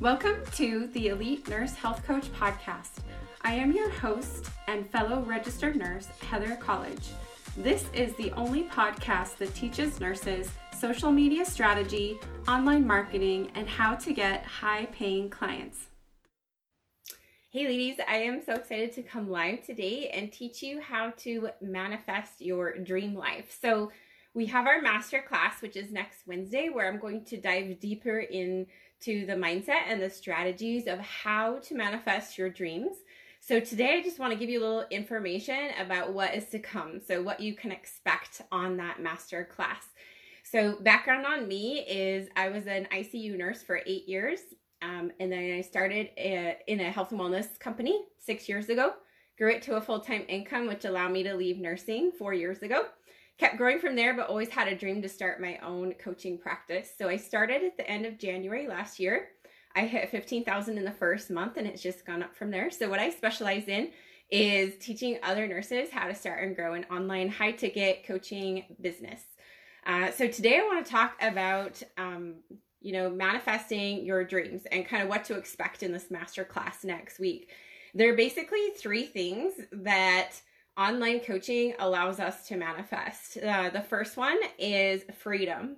Welcome to the Elite Nurse Health Coach Podcast. I am your host and fellow registered nurse, Heather College. This is the only podcast that teaches nurses social media strategy, online marketing, and how to get high paying clients. Hey, ladies, I am so excited to come live today and teach you how to manifest your dream life. So, we have our master class, which is next Wednesday, where I'm going to dive deeper in to the mindset and the strategies of how to manifest your dreams. So, today I just want to give you a little information about what is to come. So, what you can expect on that master class. So, background on me is I was an ICU nurse for eight years. Um, and then I started a, in a health and wellness company six years ago, grew it to a full time income, which allowed me to leave nursing four years ago kept growing from there, but always had a dream to start my own coaching practice. So I started at the end of January last year. I hit 15,000 in the first month and it's just gone up from there. So what I specialize in is teaching other nurses how to start and grow an online high ticket coaching business. Uh, so today I want to talk about, um, you know, manifesting your dreams and kind of what to expect in this master class next week. There are basically three things that online coaching allows us to manifest. Uh, the first one is freedom.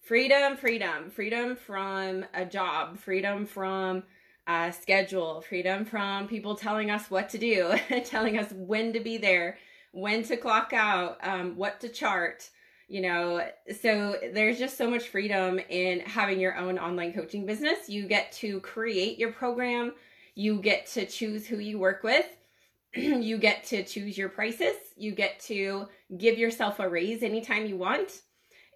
Freedom, freedom, freedom from a job, freedom from a schedule, freedom from people telling us what to do, telling us when to be there, when to clock out, um, what to chart. You know, so there's just so much freedom in having your own online coaching business. You get to create your program, you get to choose who you work with you get to choose your prices. You get to give yourself a raise anytime you want.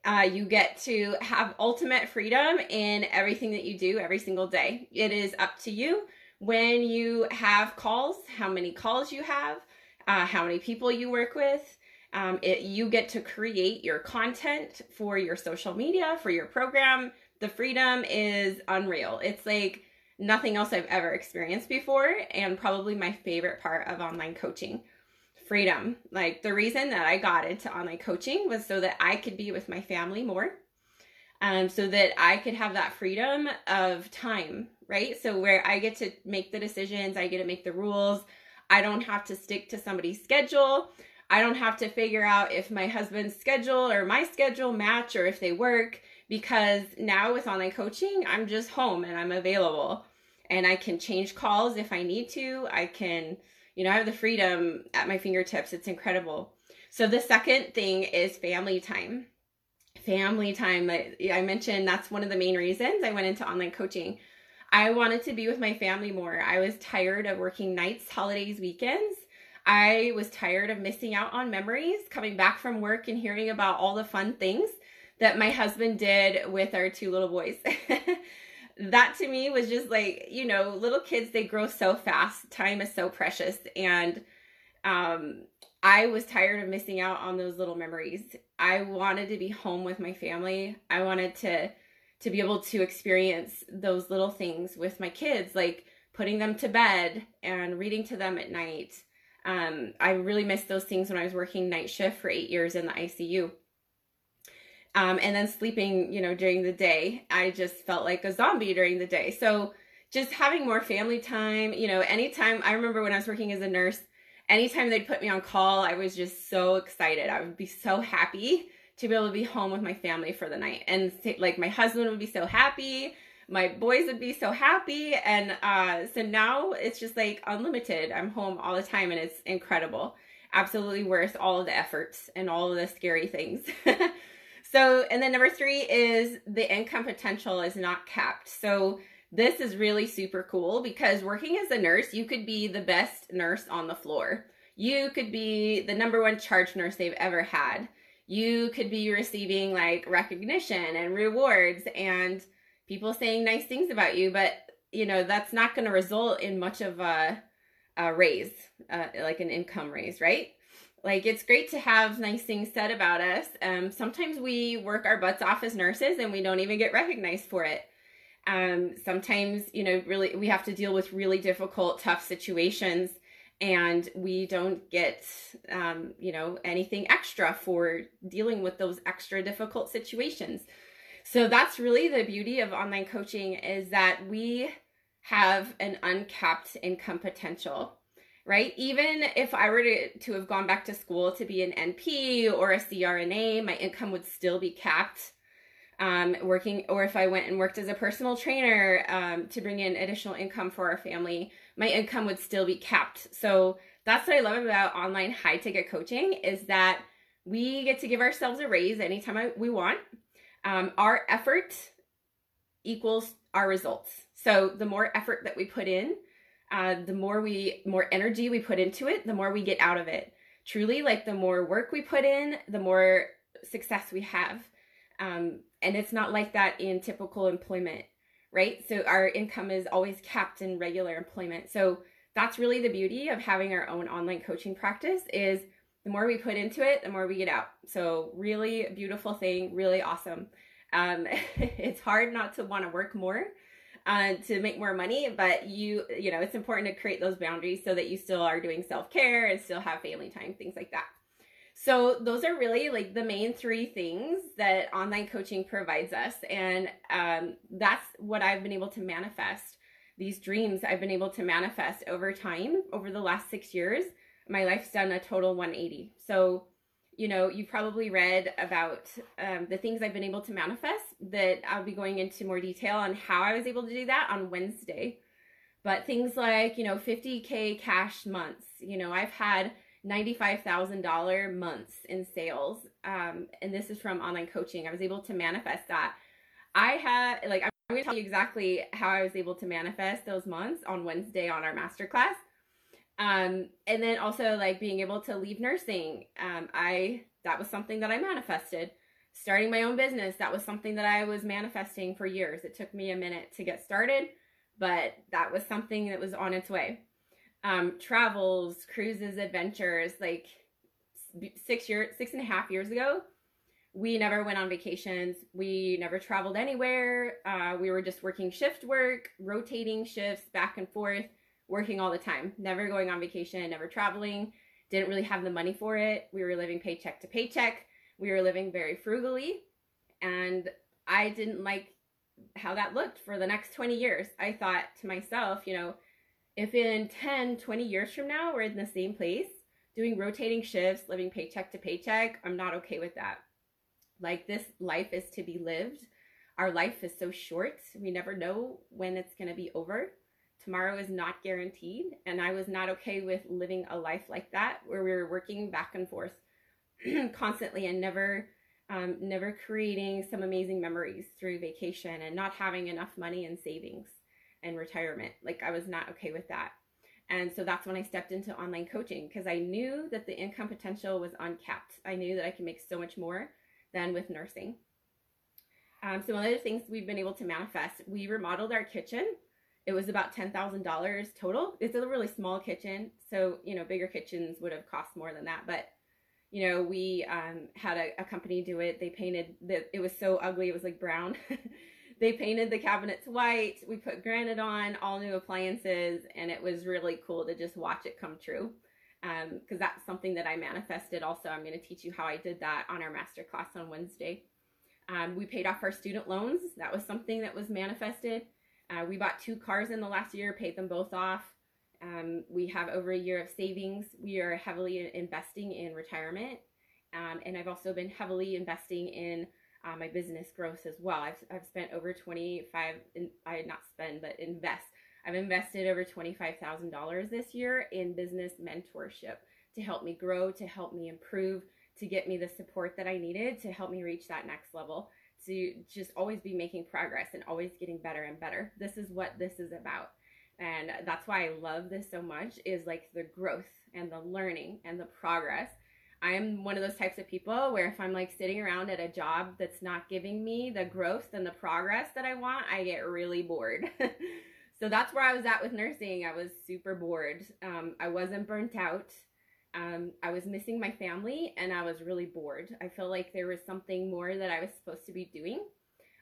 Uh, you get to have ultimate freedom in everything that you do every single day. It is up to you when you have calls, how many calls you have, uh, how many people you work with. Um, it, you get to create your content for your social media, for your program. The freedom is unreal. It's like nothing else I've ever experienced before, and probably my favorite part of online coaching freedom. Like the reason that I got into online coaching was so that I could be with my family more. Um, so that I could have that freedom of time, right? So where I get to make the decisions, I get to make the rules. I don't have to stick to somebody's schedule. I don't have to figure out if my husband's schedule or my schedule match or if they work because now with online coaching, I'm just home and I'm available and I can change calls if I need to. I can, you know, I have the freedom at my fingertips. It's incredible. So the second thing is family time. Family time. I mentioned that's one of the main reasons I went into online coaching. I wanted to be with my family more. I was tired of working nights, holidays, weekends. I was tired of missing out on memories, coming back from work and hearing about all the fun things that my husband did with our two little boys. that to me was just like, you know, little kids, they grow so fast. Time is so precious. And um, I was tired of missing out on those little memories. I wanted to be home with my family. I wanted to to be able to experience those little things with my kids, like putting them to bed and reading to them at night. Um, I really missed those things when I was working night shift for eight years in the ICU um, and then sleeping, you know, during the day. I just felt like a zombie during the day. So just having more family time, you know, anytime I remember when I was working as a nurse, anytime they'd put me on call, I was just so excited. I would be so happy to be able to be home with my family for the night. And like my husband would be so happy, my boys would be so happy. And uh, so now it's just like unlimited. I'm home all the time and it's incredible. Absolutely worth all of the efforts and all of the scary things. So, and then number three is the income potential is not capped. So, this is really super cool because working as a nurse, you could be the best nurse on the floor. You could be the number one charge nurse they've ever had. You could be receiving like recognition and rewards and people saying nice things about you, but you know, that's not going to result in much of a, a raise, uh, like an income raise, right? Like it's great to have nice things said about us. Um, sometimes we work our butts off as nurses and we don't even get recognized for it. Um, sometimes, you know, really we have to deal with really difficult, tough situations and we don't get, um, you know, anything extra for dealing with those extra difficult situations. So that's really the beauty of online coaching is that we have an uncapped income potential, right? Even if I were to, to have gone back to school to be an NP or a CRNA, my income would still be capped. Um, working, or if I went and worked as a personal trainer um, to bring in additional income for our family, my income would still be capped. So that's what I love about online high ticket coaching is that we get to give ourselves a raise anytime we want. Um, our effort equals our results. So the more effort that we put in, uh, the more we more energy we put into it, the more we get out of it. Truly, like the more work we put in, the more success we have. Um, and it's not like that in typical employment, right? So our income is always capped in regular employment. So that's really the beauty of having our own online coaching practice is the more we put into it, the more we get out. So really beautiful thing, really awesome. Um, it's hard not to want to work more uh, to make more money, but you, you know, it's important to create those boundaries so that you still are doing self care and still have family time, things like that. So those are really like the main three things that online coaching provides us, and um, that's what I've been able to manifest. These dreams I've been able to manifest over time, over the last six years. My life's done a total 180. So you know, you probably read about um, the things I've been able to manifest that I'll be going into more detail on how I was able to do that on Wednesday. But things like, you know, 50K cash months, you know, I've had $95,000 months in sales. Um, and this is from online coaching. I was able to manifest that. I had, like, I'm going to tell you exactly how I was able to manifest those months on Wednesday on our masterclass um and then also like being able to leave nursing um i that was something that i manifested starting my own business that was something that i was manifesting for years. It took me a minute to get started but that was something that was on its way. Um travels cruises adventures like six years six and a half years ago we never went on vacations. We never traveled anywhere. Uh, we were just working shift work rotating shifts back and forth working all the time, never going on vacation, never traveling, didn't really have the money for it. We were living paycheck to paycheck. We were living very frugally. And I didn't like how that looked for the next 20 years. I thought to myself, you know, if in 10, 20 years from now we're in the same place, doing rotating shifts, living paycheck to paycheck, I'm not okay with that. Like this life is to be lived. Our life is so short. We never know when it's going to be over. Tomorrow is not guaranteed, and I was not okay with living a life like that where we were working back and forth constantly and never um, never creating some amazing memories through vacation and not having enough money and savings and retirement. Like I was not okay with that. And so that's when I stepped into online coaching because I knew that the income potential was uncapped. I knew that I could make so much more than with nursing. Um, some other things we've been able to manifest. We remodeled our kitchen it was about $10,000 total. It's a really small kitchen. So, you know, bigger kitchens would have cost more than that. But, you know, we um, had a, a, company do it. They painted the, it was so ugly. It was like brown. they painted the cabinets white. We put granite on, all new appliances. And it was really cool to just watch it come true. Because um, that's something that I manifested also. I'm going to teach you how I did that on our master class on Wednesday. Um, we paid off our student loans. That was something that was manifested. Uh, we bought two cars in the last year, paid them both off. Um, we have over a year of savings. We are heavily investing in retirement. Um, and I've also been heavily investing in uh, my business growth as well. I've, I've spent over 25, in, I not spend, but invest. I've invested over $25,000 this year in business mentorship to help me grow, to help me improve, to get me the support that I needed to help me reach that next level to just always be making progress and always getting better and better. This is what this is about. And that's why I love this so much is like the growth and the learning and the progress. I am one of those types of people where if I'm like sitting around at a job that's not giving me the growth and the progress that I want, I get really bored. so that's where I was at with nursing. I was super bored. Um, I wasn't burnt out um, I was missing my family and I was really bored. I felt like there was something more that I was supposed to be doing.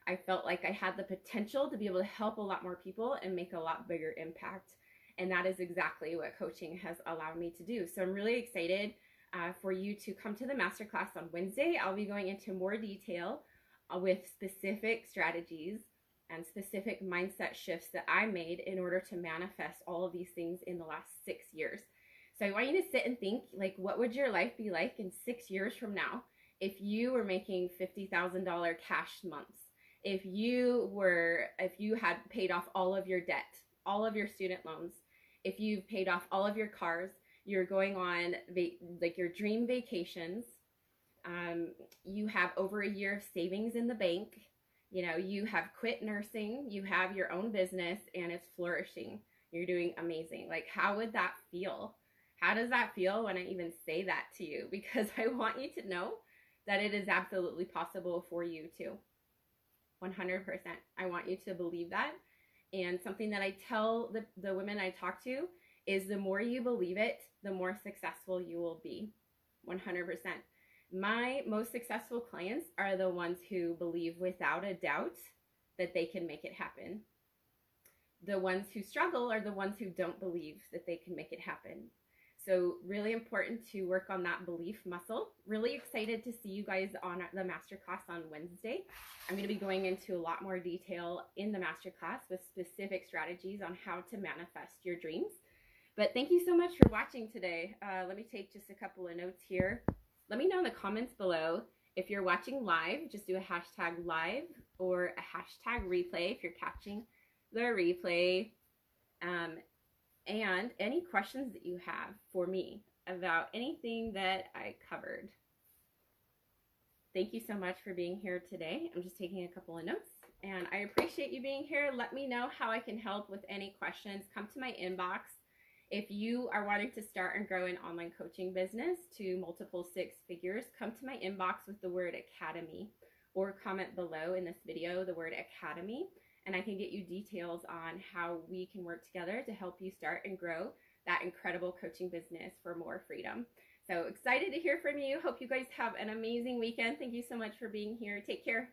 I felt like I had the potential to be able to help a lot more people and make a lot bigger impact. And that is exactly what coaching has allowed me to do. So I'm really excited uh, for you to come to the masterclass on Wednesday. I'll be going into more detail with specific strategies and specific mindset shifts that I made in order to manifest all of these things in the last six years. So I want you to sit and think like, what would your life be like in six years from now if you were making $50,000 cash months? If you were, if you had paid off all of your debt, all of your student loans, if you've paid off all of your cars, you're going on va- like your dream vacations, um, you have over a year of savings in the bank, you know, you have quit nursing, you have your own business, and it's flourishing. You're doing amazing. Like, how would that feel? How does that feel when I even say that to you? Because I want you to know that it is absolutely possible for you too. 100%. I want you to believe that. And something that I tell the, the women I talk to is the more you believe it, the more successful you will be. 100%. My most successful clients are the ones who believe without a doubt that they can make it happen. The ones who struggle are the ones who don't believe that they can make it happen. So, really important to work on that belief muscle. Really excited to see you guys on the masterclass on Wednesday. I'm going to be going into a lot more detail in the masterclass with specific strategies on how to manifest your dreams. But thank you so much for watching today. Uh, let me take just a couple of notes here. Let me know in the comments below if you're watching live, just do a hashtag live or a hashtag replay if you're catching the replay. Um, and any questions that you have for me about anything that I covered. Thank you so much for being here today. I'm just taking a couple of notes and I appreciate you being here. Let me know how I can help with any questions. Come to my inbox. If you are wanting to start and grow an online coaching business to multiple six figures, come to my inbox with the word academy or comment below in this video the word academy and I can get you details on how we can work together to help you start and grow that incredible coaching business for more freedom. So excited to hear from you. Hope you guys have an amazing weekend. Thank you so much for being here. Take care.